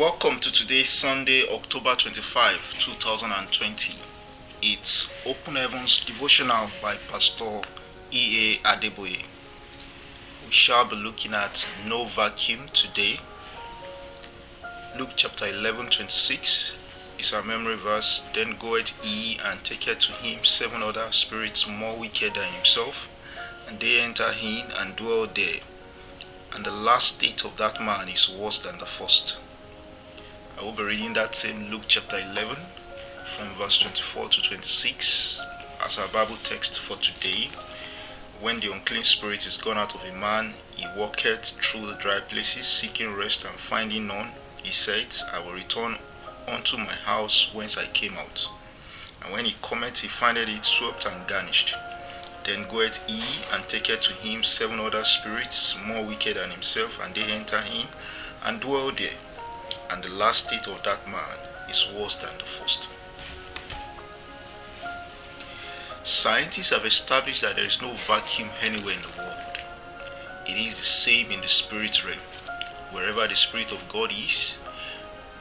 Welcome to today's Sunday, October 25, 2020. It's Open Heavens devotional by Pastor E.A. Adeboye. We shall be looking at no vacuum today. Luke chapter 11, 26 is our memory verse. Then go goeth he and take taketh to him seven other spirits more wicked than himself, and they enter in and dwell there. And the last state of that man is worse than the first. I will be reading that same Luke chapter 11 from verse 24 to 26 as our Bible text for today. When the unclean spirit is gone out of a man, he walketh through the dry places, seeking rest and finding none. He said, I will return unto my house whence I came out. And when he cometh, he findeth it swept and garnished. Then goeth he and taketh to him seven other spirits more wicked than himself, and they enter in and dwell there. And the last state of that man is worse than the first. Scientists have established that there is no vacuum anywhere in the world. It is the same in the spirit realm. Wherever the Spirit of God is,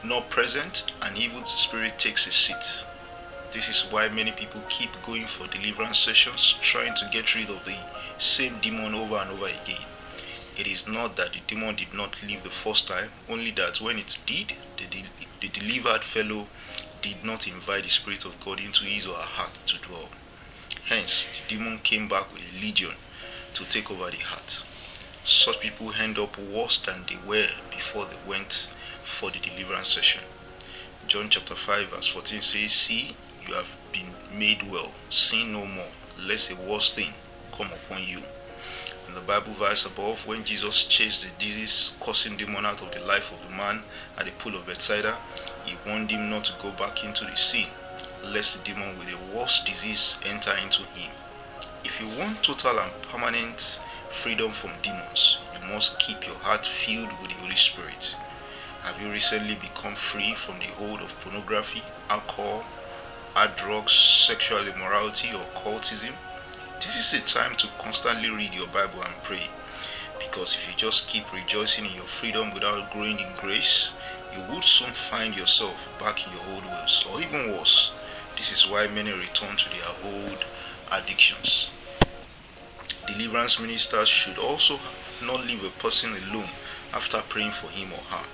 not present, an evil spirit takes a seat. This is why many people keep going for deliverance sessions, trying to get rid of the same demon over and over again. It is not that the demon did not leave the first time, only that when it did, the, de- the delivered fellow did not invite the Spirit of God into his or her heart to dwell. Hence, the demon came back with a legion to take over the heart. Such people end up worse than they were before they went for the deliverance session. John chapter 5, verse 14 says, See, you have been made well. Sin no more, lest a worse thing come upon you. In the Bible verse above, when Jesus chased the disease causing demon out of the life of the man at the pool of Bethsaida, he warned him not to go back into the sin, lest the demon with a worse disease enter into him. If you want total and permanent freedom from demons, you must keep your heart filled with the Holy Spirit. Have you recently become free from the hold of pornography, alcohol, hard drugs, sexual immorality, or cultism? This is the time to constantly read your Bible and pray. Because if you just keep rejoicing in your freedom without growing in grace, you would soon find yourself back in your old ways, or even worse. This is why many return to their old addictions. Deliverance ministers should also not leave a person alone after praying for him or her.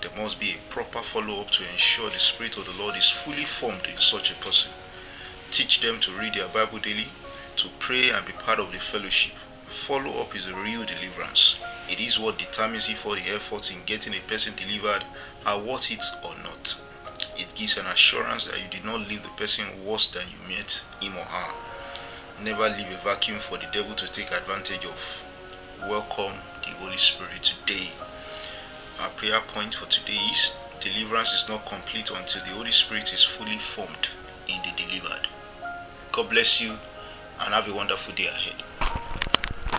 There must be a proper follow up to ensure the Spirit of the Lord is fully formed in such a person. Teach them to read their Bible daily, to pray and be part of the fellowship. Follow up is a real deliverance. It is what determines if all the efforts in getting a person delivered are worth it or not. It gives an assurance that you did not leave the person worse than you met him or her. Never leave a vacuum for the devil to take advantage of. Welcome the Holy Spirit today. Our prayer point for today is deliverance is not complete until the Holy Spirit is fully formed in the delivered. God bless you and have a wonderful day ahead.